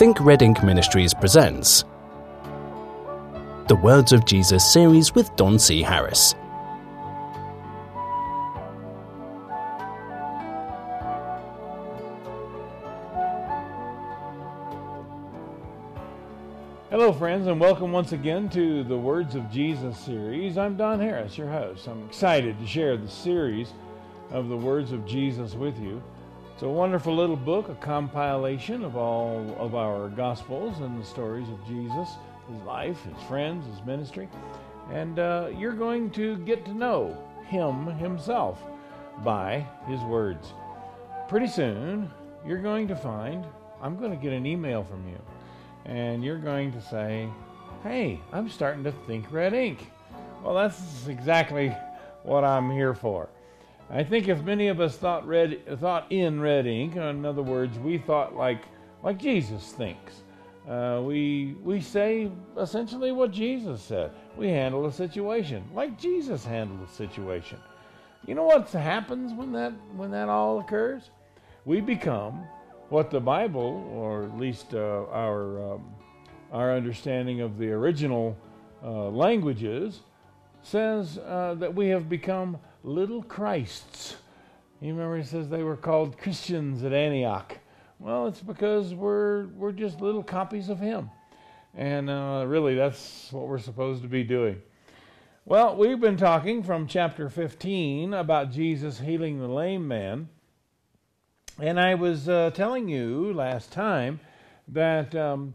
Think Red Ink Ministries presents the Words of Jesus series with Don C. Harris. Hello, friends, and welcome once again to the Words of Jesus series. I'm Don Harris, your host. I'm excited to share the series of the Words of Jesus with you. It's a wonderful little book, a compilation of all of our Gospels and the stories of Jesus, his life, his friends, his ministry. And uh, you're going to get to know him himself by his words. Pretty soon, you're going to find I'm going to get an email from you and you're going to say, Hey, I'm starting to think red ink. Well, that's exactly what I'm here for. I think if many of us thought red thought in red ink, in other words, we thought like like Jesus thinks. Uh, we we say essentially what Jesus said. We handle a situation like Jesus handled a situation. You know what happens when that when that all occurs? We become what the Bible, or at least uh, our um, our understanding of the original uh, languages, says uh, that we have become little Christs. You remember he says they were called Christians at Antioch. Well, it's because we're we're just little copies of him, and uh, really that's what we're supposed to be doing. Well, we've been talking from chapter 15 about Jesus healing the lame man. And I was uh, telling you last time that um,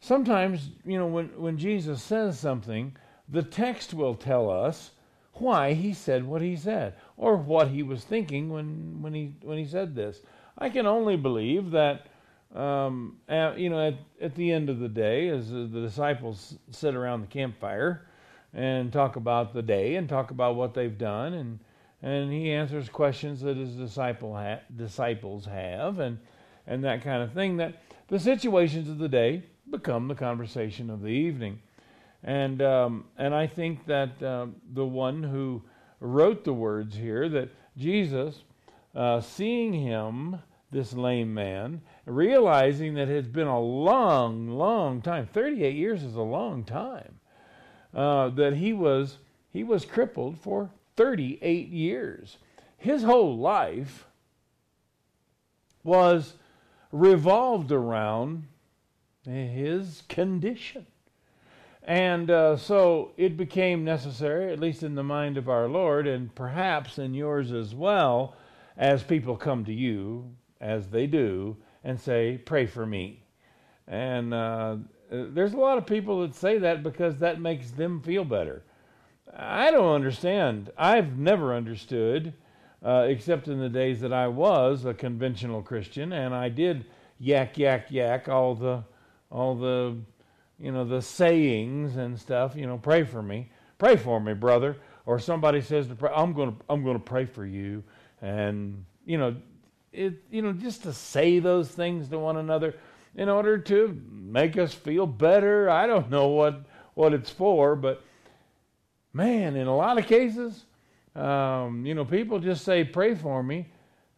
sometimes, you know, when, when Jesus says something, the text will tell us why he said what he said or what he was thinking when, when, he, when he said this. I can only believe that, um, at, you know, at, at the end of the day, as the disciples sit around the campfire and talk about the day and talk about what they've done and and he answers questions that his disciple ha- disciples have and and that kind of thing that the situations of the day become the conversation of the evening and um, and I think that uh, the one who wrote the words here that Jesus uh, seeing him this lame man realizing that it's been a long long time 38 years is a long time uh, that he was he was crippled for 38 years. His whole life was revolved around his condition. And uh, so it became necessary, at least in the mind of our Lord, and perhaps in yours as well, as people come to you, as they do, and say, Pray for me. And uh, there's a lot of people that say that because that makes them feel better. I don't understand. I've never understood, uh, except in the days that I was a conventional Christian, and I did yak yak yak all the all the you know the sayings and stuff. You know, pray for me, pray for me, brother. Or somebody says to pray, I'm going to I'm going to pray for you, and you know, it you know just to say those things to one another in order to make us feel better. I don't know what what it's for, but man, in a lot of cases, um, you know, people just say, pray for me.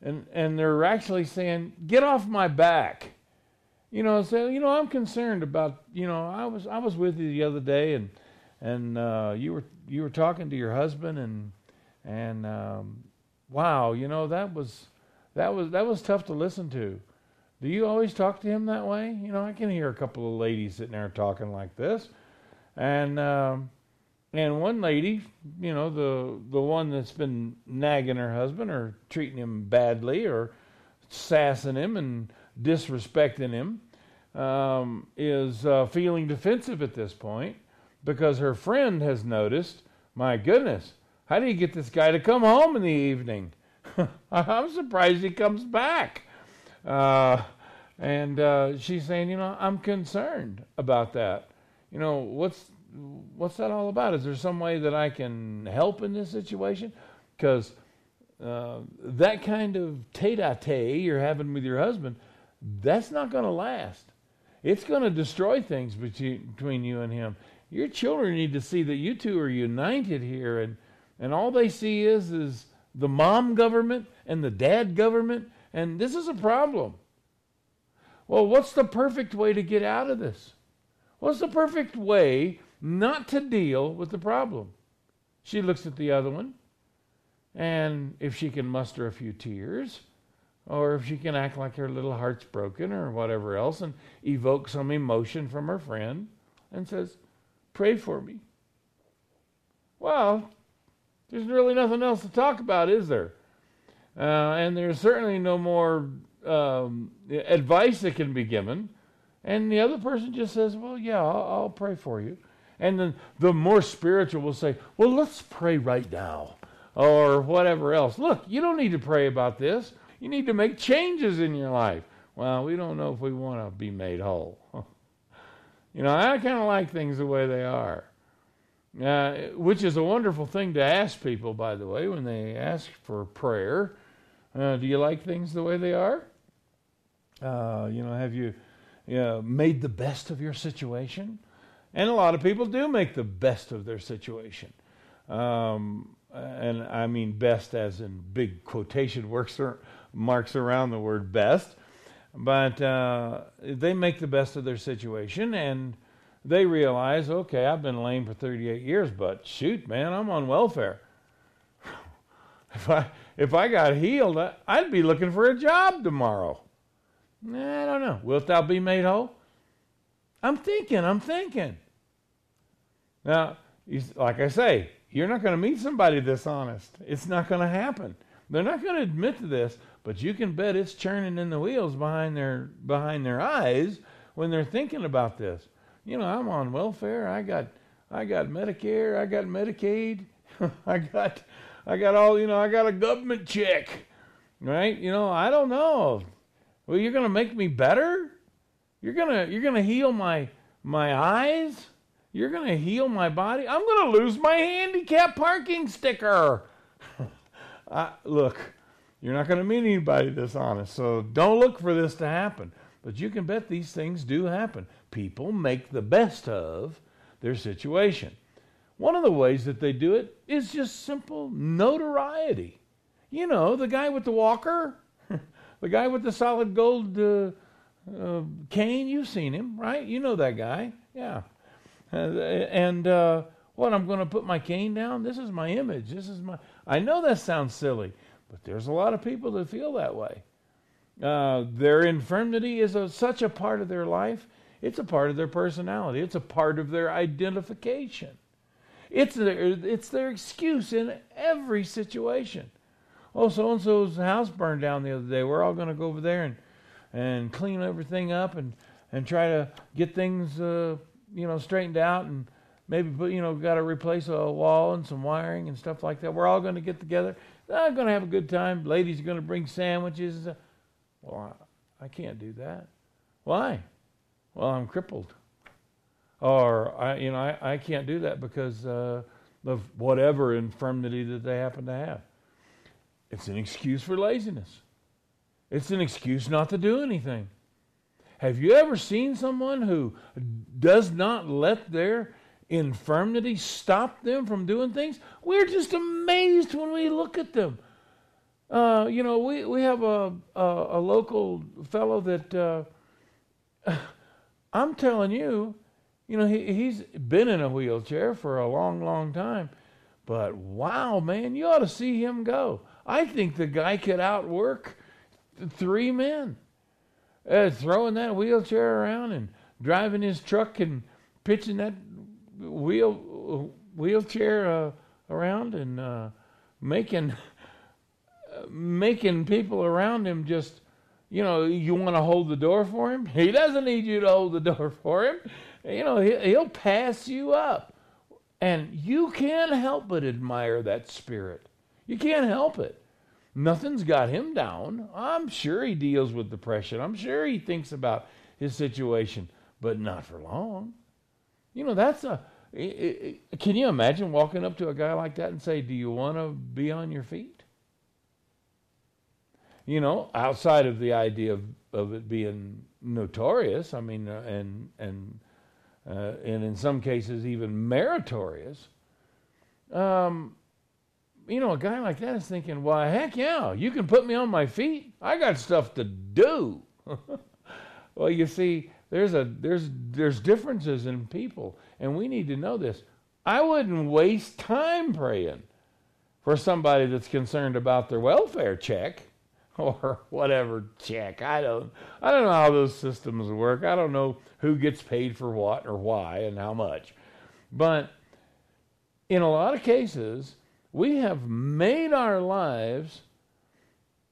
And, and they're actually saying, get off my back. You know, say, you know, I'm concerned about, you know, I was, I was with you the other day and, and, uh, you were, you were talking to your husband and, and, um, wow, you know, that was, that was, that was tough to listen to. Do you always talk to him that way? You know, I can hear a couple of ladies sitting there talking like this. And, um, and one lady, you know, the the one that's been nagging her husband or treating him badly or sassing him and disrespecting him, um, is uh, feeling defensive at this point because her friend has noticed, my goodness, how do you get this guy to come home in the evening? I'm surprised he comes back. Uh, and uh, she's saying, you know, I'm concerned about that. You know, what's what's that all about? Is there some way that I can help in this situation? Because uh, that kind of tete-a-tete you're having with your husband, that's not going to last. It's going to destroy things between you and him. Your children need to see that you two are united here, and and all they see is is the mom government and the dad government, and this is a problem. Well, what's the perfect way to get out of this? What's the perfect way not to deal with the problem? She looks at the other one, and if she can muster a few tears, or if she can act like her little heart's broken or whatever else, and evoke some emotion from her friend, and says, Pray for me. Well, there's really nothing else to talk about, is there? Uh, and there's certainly no more um, advice that can be given. And the other person just says, Well, yeah, I'll, I'll pray for you. And then the more spiritual will say, Well, let's pray right now. Or whatever else. Look, you don't need to pray about this. You need to make changes in your life. Well, we don't know if we want to be made whole. you know, I kind of like things the way they are. Uh, which is a wonderful thing to ask people, by the way, when they ask for prayer. Uh, do you like things the way they are? Uh, you know, have you, you know, made the best of your situation? And a lot of people do make the best of their situation. Um, and I mean best as in big quotation works or marks around the word best. But uh, they make the best of their situation and they realize, okay, I've been lame for 38 years, but shoot, man, I'm on welfare. if I if I got healed, I'd be looking for a job tomorrow. I don't know. Wilt thou be made whole? I'm thinking, I'm thinking. Now, like I say, you're not going to meet somebody this honest. It's not going to happen. They're not going to admit to this, but you can bet it's churning in the wheels behind their behind their eyes when they're thinking about this. You know, I'm on welfare. I got I got Medicare. I got Medicaid. I got I got all you know. I got a government check, right? You know, I don't know. Well, you're going to make me better. You're gonna you're gonna heal my my eyes. You're to heal my body? I'm going to lose my handicap parking sticker. Uh, look, you're not going to meet anybody this honest, so don't look for this to happen. But you can bet these things do happen. People make the best of their situation. One of the ways that they do it is just simple notoriety. You know, the guy with the walker, the guy with the solid gold uh, uh, cane, you've seen him, right? You know that guy. Yeah. Uh, and uh, what I'm going to put my cane down. This is my image. This is my. I know that sounds silly, but there's a lot of people that feel that way. Uh, their infirmity is a, such a part of their life. It's a part of their personality. It's a part of their identification. It's their, it's their excuse in every situation. Oh, so and so's house burned down the other day. We're all going to go over there and, and clean everything up and, and try to get things uh, you know, straightened out and maybe put, you know, got to replace a wall and some wiring and stuff like that. We're all going to get together. I'm going to have a good time. Ladies are going to bring sandwiches. Well, I, I can't do that. Why? Well, I'm crippled. Or, I, you know, I, I can't do that because uh, of whatever infirmity that they happen to have. It's an excuse for laziness. It's an excuse not to do anything. Have you ever seen someone who does not let their infirmity stop them from doing things? We're just amazed when we look at them. Uh, you know, we, we have a, a, a local fellow that uh, I'm telling you, you know, he, he's been in a wheelchair for a long, long time. But wow, man, you ought to see him go. I think the guy could outwork three men uh, throwing that wheelchair around and driving his truck and pitching that wheel wheelchair uh, around and uh, making making people around him just you know you want to hold the door for him he doesn't need you to hold the door for him you know he, he'll pass you up and you can't help but admire that spirit you can't help it Nothing's got him down. I'm sure he deals with depression. I'm sure he thinks about his situation, but not for long. You know, that's a. Can you imagine walking up to a guy like that and say, Do you want to be on your feet? You know, outside of the idea of, of it being notorious, I mean, uh, and, and, uh, and in some cases even meritorious, um, you know, a guy like that is thinking, why, heck yeah, you can put me on my feet. I got stuff to do. Well, you see, there's a there's there's differences in people, and we need to know this. I wouldn't waste time praying for somebody that's concerned about their welfare check or whatever check. I don't I don't know how those systems work. I don't know who gets paid for what or why and how much. But in a lot of cases, we have made our lives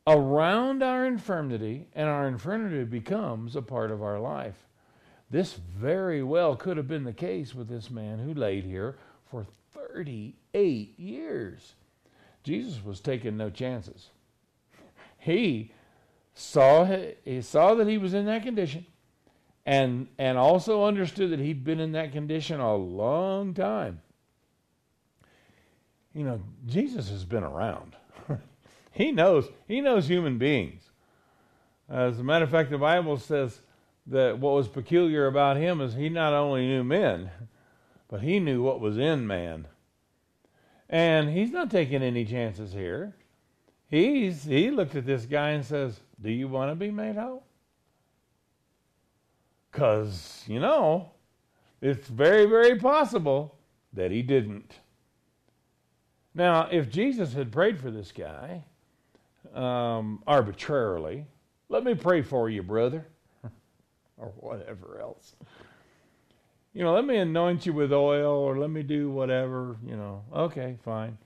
around our infirmity, and our infirmity becomes a part of our life. This very well could have been the case with this man who laid here for 38 years. Jesus was taking no chances. He saw he saw that he was in that condition and and also understood that he'd been in that condition a long time. You know, Jesus has been around. He knows he knows human beings. As a matter of fact, the Bible says that what was peculiar about him is he not only knew men, but he knew what was in man. And he's not taking any chances here. He's he looked at this guy and says, "Do you want to be made whole?" Cuz, you know, it's very very possible that he didn't. Now, if Jesus had prayed for this guy um, arbitrarily, let me pray for you, brother or whatever else. You know, let me anoint you with oil or let me do whatever, you know. Okay, fine.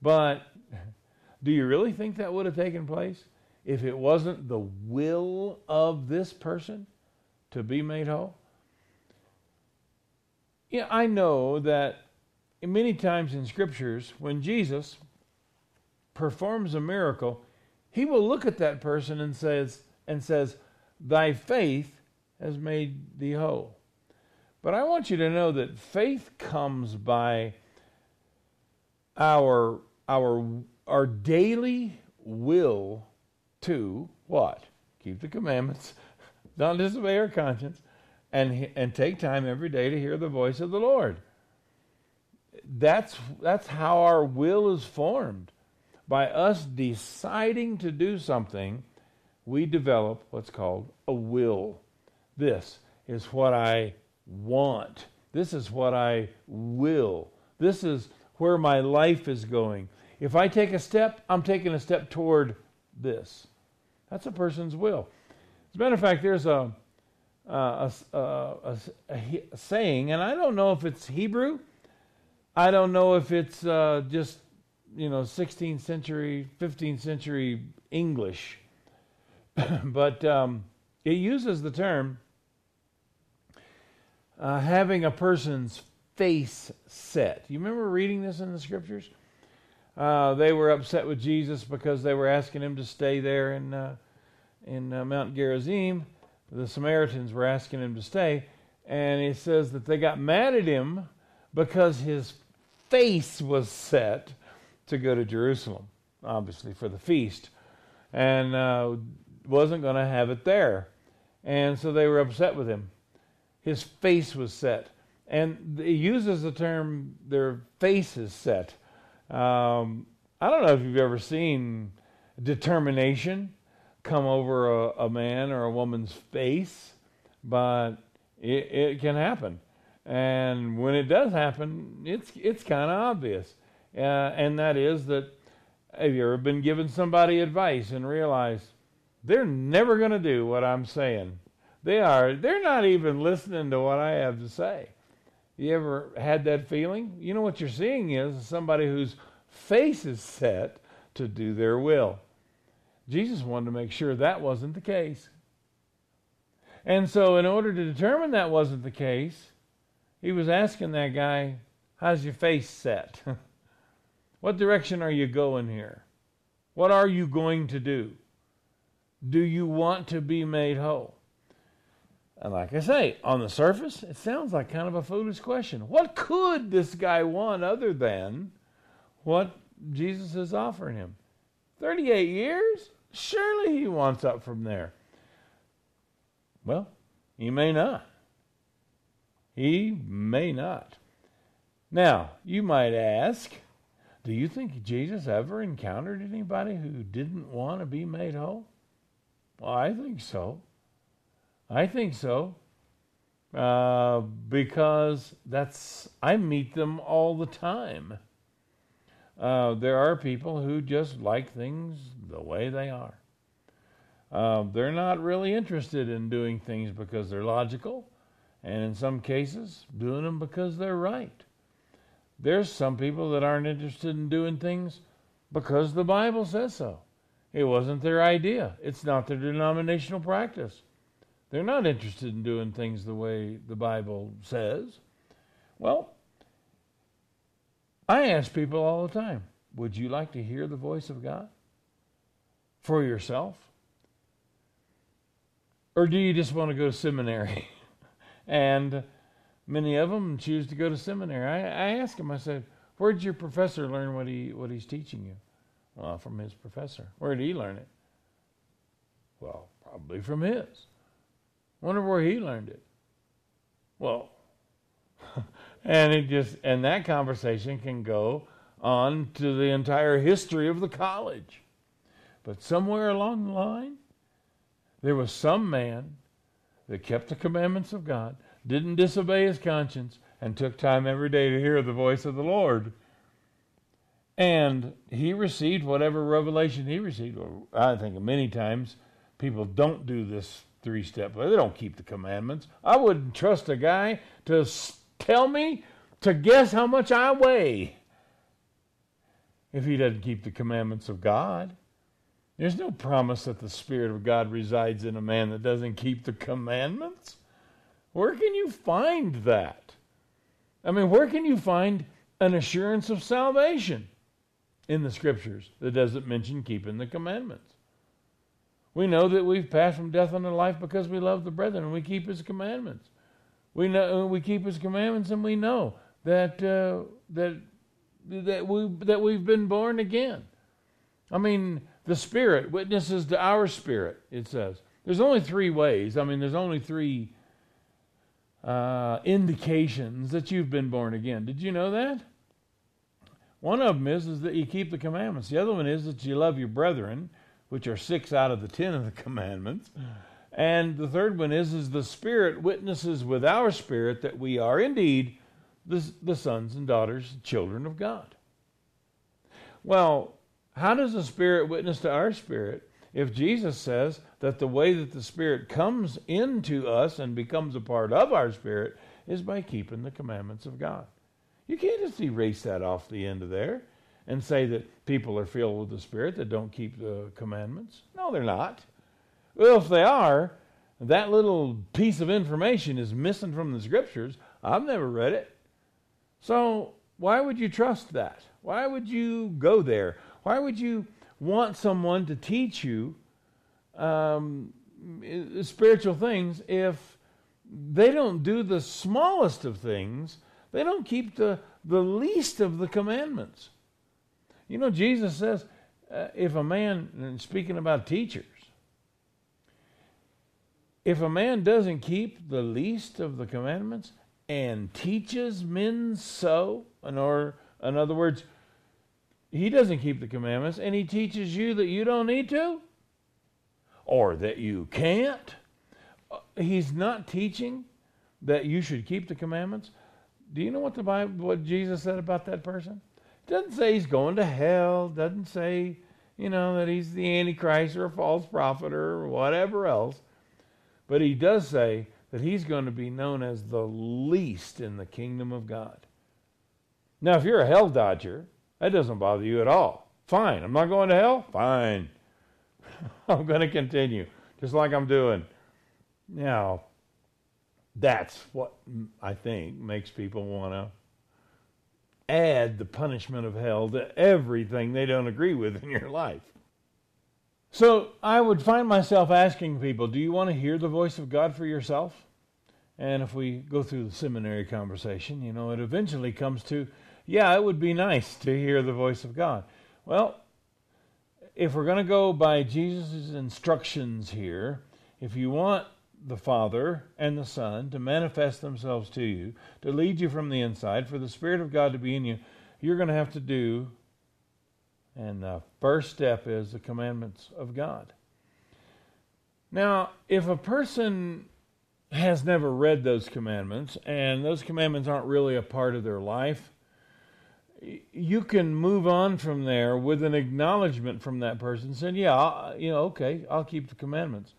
But do you really think that would have taken place if it wasn't the will of this person to be made whole? Yeah, I know that many times in scriptures, when Jesus performs a miracle, he will look at that person and says, and says, Thy faith has made thee whole. But I want you to know that faith comes by our our our daily will to what? Keep the commandments, not disobey our conscience, and and take time every day to hear the voice of the Lord. That's that's how our will is formed. By us deciding to do something, we develop what's called a will. This is what I want. This is what I will. This is where my life is going. If I take a step, I'm taking a step toward this. That's a person's will. As a matter of fact, there's a, a, a, a saying, and I don't know if it's Hebrew. I don't know if it's uh, just, you know, 16th century, 15th century English. but um, it uses the term uh, having a person's face set. You remember reading this in the scriptures? Uh, they were upset with Jesus because they were asking him to stay there in uh, in uh, Mount Gerizim. The Samaritans were asking him to stay, and he says that they got mad at him because his face was set to go to Jerusalem, obviously for the feast, and uh, wasn't going to have it there, and so they were upset with him his face was set. And he uses the term their face is set. Um, I don't know if you've ever seen determination come over a, a man or a woman's face, but it, it, can happen. And when it does happen, it's it's kind of obvious. Uh, and that is that have you ever been given somebody advice and realized they're never going to do what I'm saying? They are, they're not even listening to what I have to say. You ever had that feeling? You know what you're seeing is somebody whose face is set to do their will. Jesus wanted to make sure that wasn't the case. And so, in order to determine that wasn't the case, he was asking that guy, How's your face set? what direction are you going here? What are you going to do? Do you want to be made whole? And like I say, on the surface, it sounds like kind of a foolish question. What could this guy want other than what Jesus is offering him? 38 years? Surely he wants up from there. Well, he may not. He may not. Now, you might ask, do you think Jesus ever encountered anybody who didn't want to be made whole? Well, I think so. I think so. Uh, because that's I meet them all the time. Uh, there are people who just like things the way they are. Uh, they're not really interested in doing things because they're logical, and in some cases, doing them because they're right. There's some people that aren't interested in doing things because the Bible says so. It wasn't their idea, it's not their denominational practice. They're not interested in doing things the way the Bible says. Well, I ask people all the time would you like to hear the voice of God for yourself? Or do you just want to go to seminary? and many of them choose to go to seminary. I, I ask them, I said, where did your professor learn what, he, what he's teaching you? Well, from his professor. Where did he learn it? Well, probably from his. Wonder where he learned it. Well, and it just and that conversation can go on to the entire history of the college. But somewhere along the line, there was some man that kept the commandments of God, didn't disobey his conscience, and took time every day to hear the voice of the Lord. And he received whatever revelation he received. I think many times people don't do this three step. They don't keep the commandments. I wouldn't trust a guy to tell me to guess how much I weigh if he doesn't keep the commandments of God. There's no promise that the Spirit of God resides in a man that doesn't keep the commandments. Where can you find that? I mean, where can you find an assurance of salvation in the scriptures that doesn't mention keeping the commandments? We know that we've passed from death unto life because we love the brethren and we keep his commandments. We know we keep his commandments and we know that uh, that that we that we've been born again. I mean, the Spirit witnesses to our spirit. It says there's only three ways. I mean, there's only three uh, indications that you've been born again. Did you know that? One of them is is that you keep the commandments. The other one is that you love your brethren, which are six out of the ten of the commandments. And the third one is is the Spirit witnesses with our spirit that we are indeed the, the sons and daughters, children of God. Well, how does the Spirit witness to our spirit if Jesus says that the way that the Spirit comes into us and becomes a part of our spirit is by keeping the commandments of God? You can't just erase that off the end of there and say that people are filled with the Spirit that don't keep the commandments. No, they're not. Well, if they are, that little piece of information is missing from the Scriptures. I've never read it. So, why would you trust that? Why would you go there? Why would you want someone to teach you um, spiritual things if they don't do the smallest of things? They don't keep the, the least of the commandments. You know, Jesus says, uh, if a man, and speaking about teachers, if a man doesn't keep the least of the commandments, and teaches men so. In, order, in other words, he doesn't keep the commandments and he teaches you that you don't need to or that you can't. Uh, he's not teaching that you should keep the commandments. Do you know what the Bible, what Jesus said about that person? Doesn't say he's going to hell. Doesn't say, you know, that he's the Antichrist or a false prophet or whatever else. But he does say that he's going to be known as the least in the kingdom of God. Now, if you're a hell dodger, that doesn't bother you at all. Fine. I'm not going to hell? Fine. I'm going to continue, just like I'm doing. Now, that's what I think makes people want to add the punishment of hell to everything they don't agree with in your life. So I would find myself asking people, do you want to hear the voice of God for yourself? And if we go through the seminary conversation, you know, it eventually comes to, yeah, it would be nice to hear the voice of God. Well, if we're going to go by Jesus' instructions here, if you want the Father and the Son to manifest themselves to you, to lead you from the inside, for the Spirit of God to be in you, you're going to have to do and the first step is the commandments of God. Now, if a person has never read those commandments, and those commandments aren't really a part of their life, you can move on from there with an acknowledgement from that person saying, Yeah, I'll, you know, okay, I'll keep the commandments.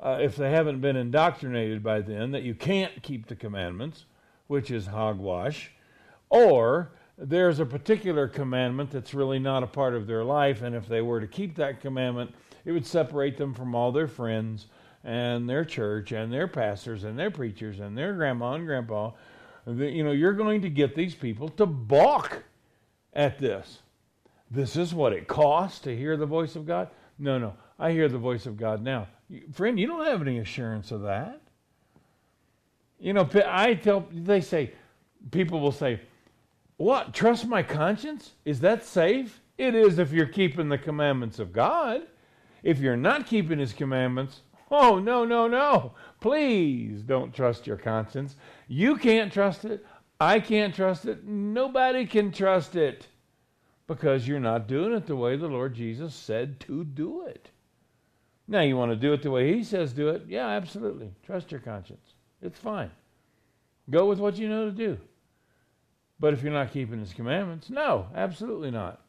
Uh, if they haven't been indoctrinated by then that you can't keep the commandments, which is hogwash, or there's a particular commandment that's really not a part of their life, and if they were to keep that commandment, it would separate them from all their friends and their church and their pastors and their preachers and their grandma and grandpa. You know, you're going to get these people to balk at this. This is what it costs to hear the voice of God. No, no, I hear the voice of God now. Friend, you don't have any assurance of that. You know, I tell, they say, people will say, What? Trust my conscience? Is that safe? It is if you're keeping the commandments of God. If you're not keeping his commandments, oh, no, no, no. Please don't trust your conscience. You can't trust it. I can't trust it. Nobody can trust it because you're not doing it the way the Lord Jesus said to do it. Now, you want to do it the way He says do it? Yeah, absolutely. Trust your conscience. It's fine. Go with what you know to do. But if you're not keeping His commandments, no, absolutely not.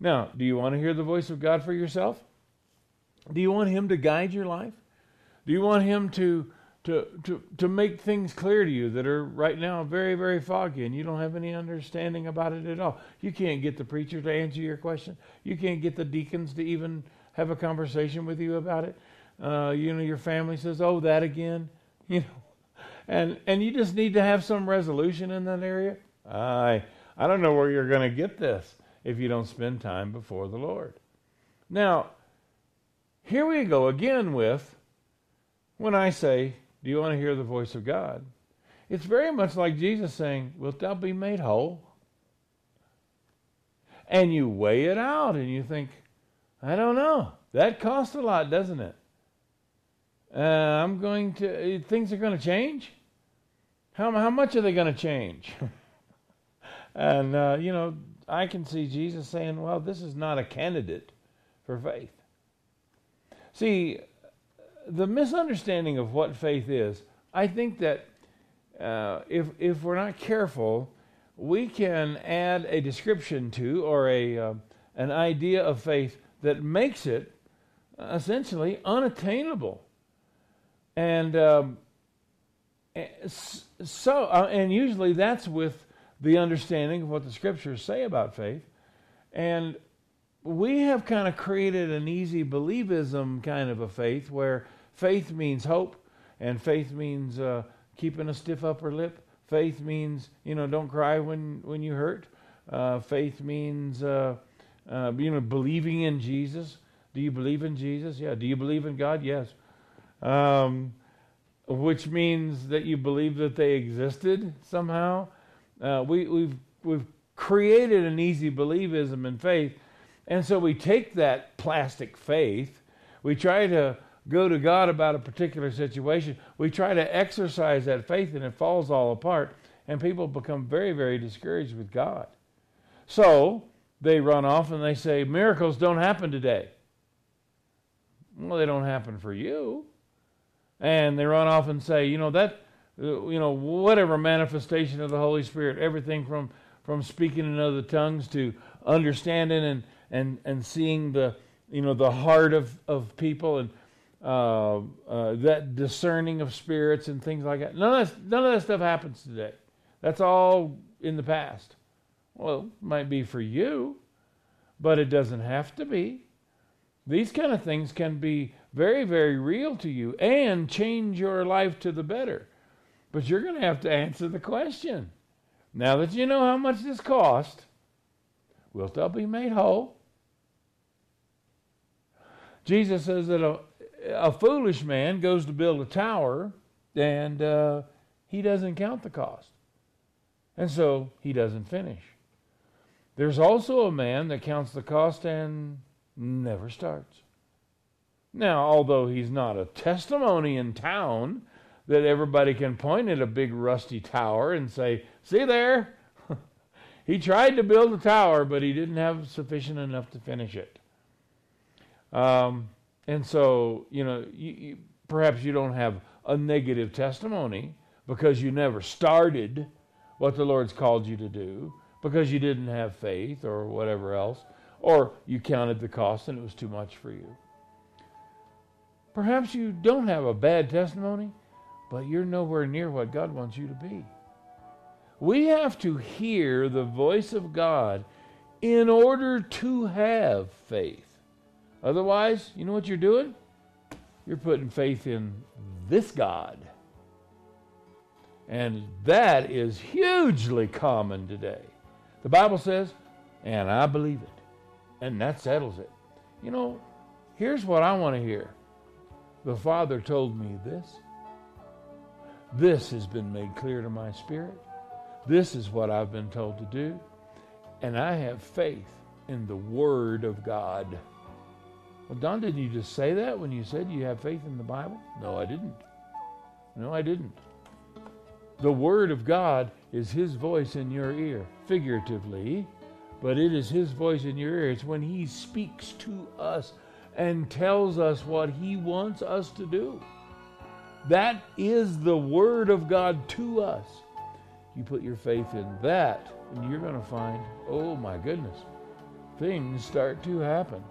Now, do you want to hear the voice of God for yourself? Do you want Him to guide your life? Do you want Him to, to, to, to make things clear to you that are right now very, very foggy and you don't have any understanding about it at all? You can't get the preacher to answer your question. You can't get the deacons to even have a conversation with you about it. Uh, you know, your family says, "Oh, that again," you know, and and you just need to have some resolution in that area. I I don't know where you're going to get this if you don't spend time before the Lord. Now, here we go again with when I say, Do you want to hear the voice of God? It's very much like Jesus saying, Wilt thou be made whole? And you weigh it out and you think, I don't know. That costs a lot, doesn't it? Uh, I'm going to, things are going to change? How, how much are they going to change? and, uh, you know, I can see Jesus saying, well, this is not a candidate for faith. See, the misunderstanding of what faith is, I think that uh, if, if we're not careful, we can add a description to or a, uh, an idea of faith that makes it essentially unattainable. And um, eh, so, uh, and usually that's with the understanding of what the scriptures say about faith. And we have kind of created an easy believism kind of a faith where faith means hope and faith means uh, keeping a stiff upper lip. Faith means, you know, don't cry when, when you hurt. Uh, faith means, uh, uh you know, believing in Jesus. Do you believe in Jesus? Yeah. Do you believe in God? Yes. Um, which means that you believe that they existed somehow. Uh, we, we've, we've created an easy believism in faith and so we take that plastic faith, we try to go to God about a particular situation, we try to exercise that faith, and it falls all apart, and people become very, very discouraged with God. So they run off and they say, Miracles don't happen today. Well, they don't happen for you. And they run off and say, you know, that, you know, whatever manifestation of the Holy Spirit, everything from, from speaking in other tongues to understanding and, and, and seeing the, you know, the heart of, of people and uh, uh, that discerning of spirits and things like that. None of, that, none of that stuff happens today. That's all in the past. Well, it might be for you, but it doesn't have to be. These kind of things can be very, very real to you and change your life to the better. But you're going to have to answer the question. Now that you know how much this cost, wilt thou be made whole? Jesus says that a, a foolish man goes to build a tower and uh, he doesn't count the cost. And so he doesn't finish. There's also a man that counts the cost and never starts. Now, although he's not a testimony in town that everybody can point at a big rusty tower and say, See there? he tried to build a tower, but he didn't have sufficient enough to finish it. Um, and so, you know, you, you, perhaps you don't have a negative testimony because you never started what the Lord's called you to do, because you didn't have faith or whatever else, or you counted the cost and it was too much for you. Perhaps you don't have a bad testimony, but you're nowhere near what God wants you to be. We have to hear the voice of God in order to have faith. Otherwise, you know what you're doing? You're putting faith in this God. And that is hugely common today. The Bible says, and I believe it. And that settles it. You know, here's what I want to hear. The Father told me this. This has been made clear to my spirit. This is what I've been told to do. And I have faith in the Word of God. Well, Don, didn't you just say that when you said you have faith in the Bible? No, I didn't. No, I didn't. The Word of God is His voice in your ear, figuratively, but it is His voice in your ear. It's when He speaks to us and tells us what He wants us to do. That is the Word of God to us. You put your faith in that, and you're going to find, oh my goodness, things start to happen.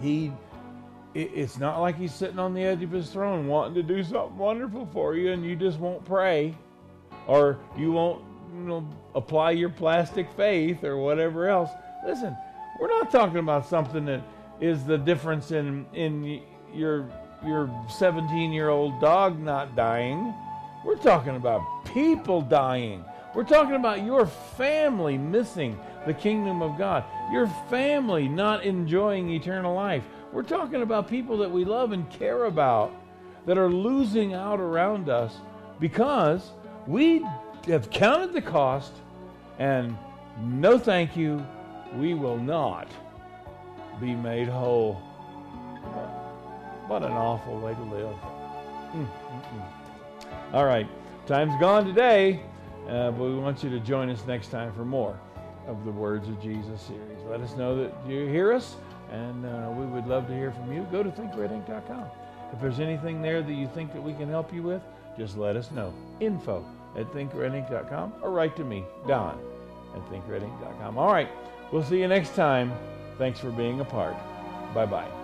He, it's not like he's sitting on the edge of his throne wanting to do something wonderful for you, and you just won't pray, or you won't, you know, apply your plastic faith or whatever else. Listen, we're not talking about something that is the difference in in your your 17 year old dog not dying. We're talking about people dying. We're talking about your family missing the kingdom of God, your family not enjoying eternal life. We're talking about people that we love and care about that are losing out around us because we have counted the cost and no thank you, we will not be made whole. What an awful way to live. Mm-mm-mm. All right, time's gone today, uh, but we want you to join us next time for more of the Words of Jesus series. Let us know that you hear us, and uh, we would love to hear from you. Go to thinkredink.com. If there's anything there that you think that we can help you with, just let us know. Info at thinkredink.com or write to me, Don at thinkredink.com. All right, we'll see you next time. Thanks for being a part. Bye bye.